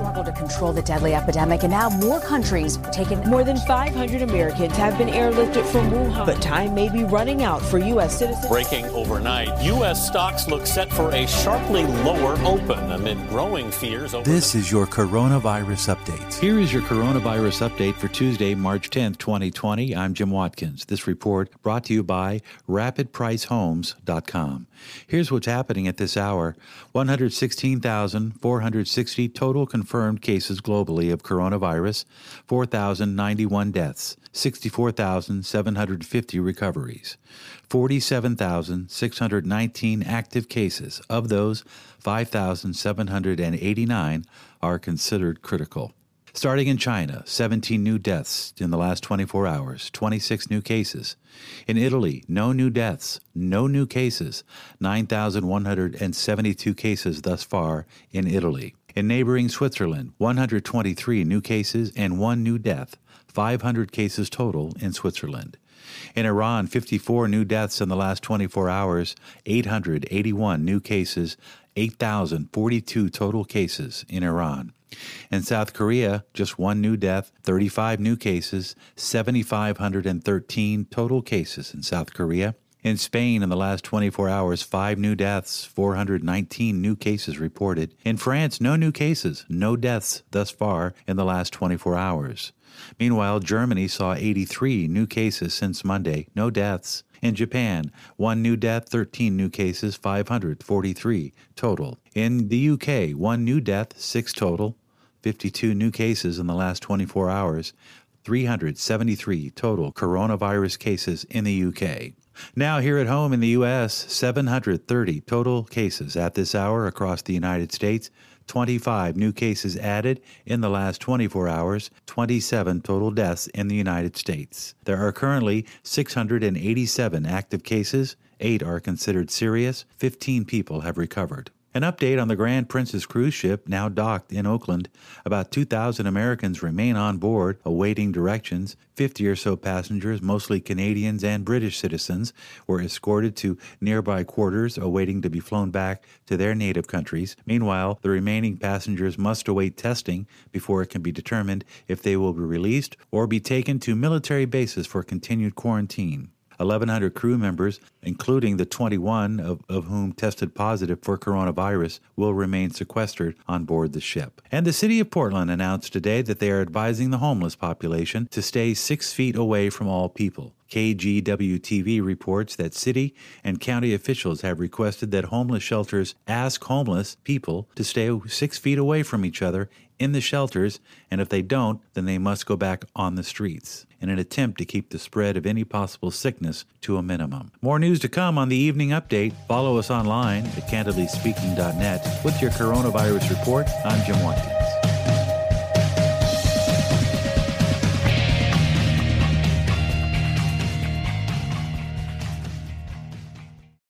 Struggle to control the deadly epidemic, and now more countries are taking. More than 500 Americans have been airlifted from Wuhan, but time may be running out for U.S. citizens. Breaking overnight, U.S. stocks look set for a sharply lower open amid growing fears. Over this is your coronavirus update. Here is your coronavirus update for Tuesday, March 10th, 2020. I'm Jim Watkins. This report brought to you by RapidPriceHomes.com. Here's what's happening at this hour 116,460 total confirmed cases globally of coronavirus, 4,091 deaths, 64,750 recoveries, 47,619 active cases. Of those, 5,789 are considered critical. Starting in China, 17 new deaths in the last 24 hours, 26 new cases. In Italy, no new deaths, no new cases, 9,172 cases thus far in Italy. In neighboring Switzerland, 123 new cases and one new death, 500 cases total in Switzerland. In Iran, 54 new deaths in the last 24 hours, 881 new cases, 8,042 total cases in Iran. In South Korea, just one new death, 35 new cases, 7,513 total cases in South Korea. In Spain, in the last 24 hours, five new deaths, 419 new cases reported. In France, no new cases, no deaths thus far in the last 24 hours. Meanwhile, Germany saw 83 new cases since Monday, no deaths. In Japan, one new death, 13 new cases, 543 total. In the UK, one new death, six total, 52 new cases in the last 24 hours, 373 total coronavirus cases in the UK. Now, here at home in the U.S., 730 total cases at this hour across the United States, 25 new cases added in the last 24 hours, 27 total deaths in the United States. There are currently 687 active cases, 8 are considered serious, 15 people have recovered. An update on the Grand Princess cruise ship now docked in Oakland. About 2,000 Americans remain on board, awaiting directions. 50 or so passengers, mostly Canadians and British citizens, were escorted to nearby quarters, awaiting to be flown back to their native countries. Meanwhile, the remaining passengers must await testing before it can be determined if they will be released or be taken to military bases for continued quarantine. 1,100 crew members, including the 21 of, of whom tested positive for coronavirus, will remain sequestered on board the ship. And the city of Portland announced today that they are advising the homeless population to stay six feet away from all people. KGWTV reports that city and county officials have requested that homeless shelters ask homeless people to stay six feet away from each other in the shelters, and if they don't, then they must go back on the streets in an attempt to keep the spread of any possible sickness to a minimum. More news to come on the evening update. Follow us online at candidlyspeaking.net with your coronavirus report. I'm Jim Watkins.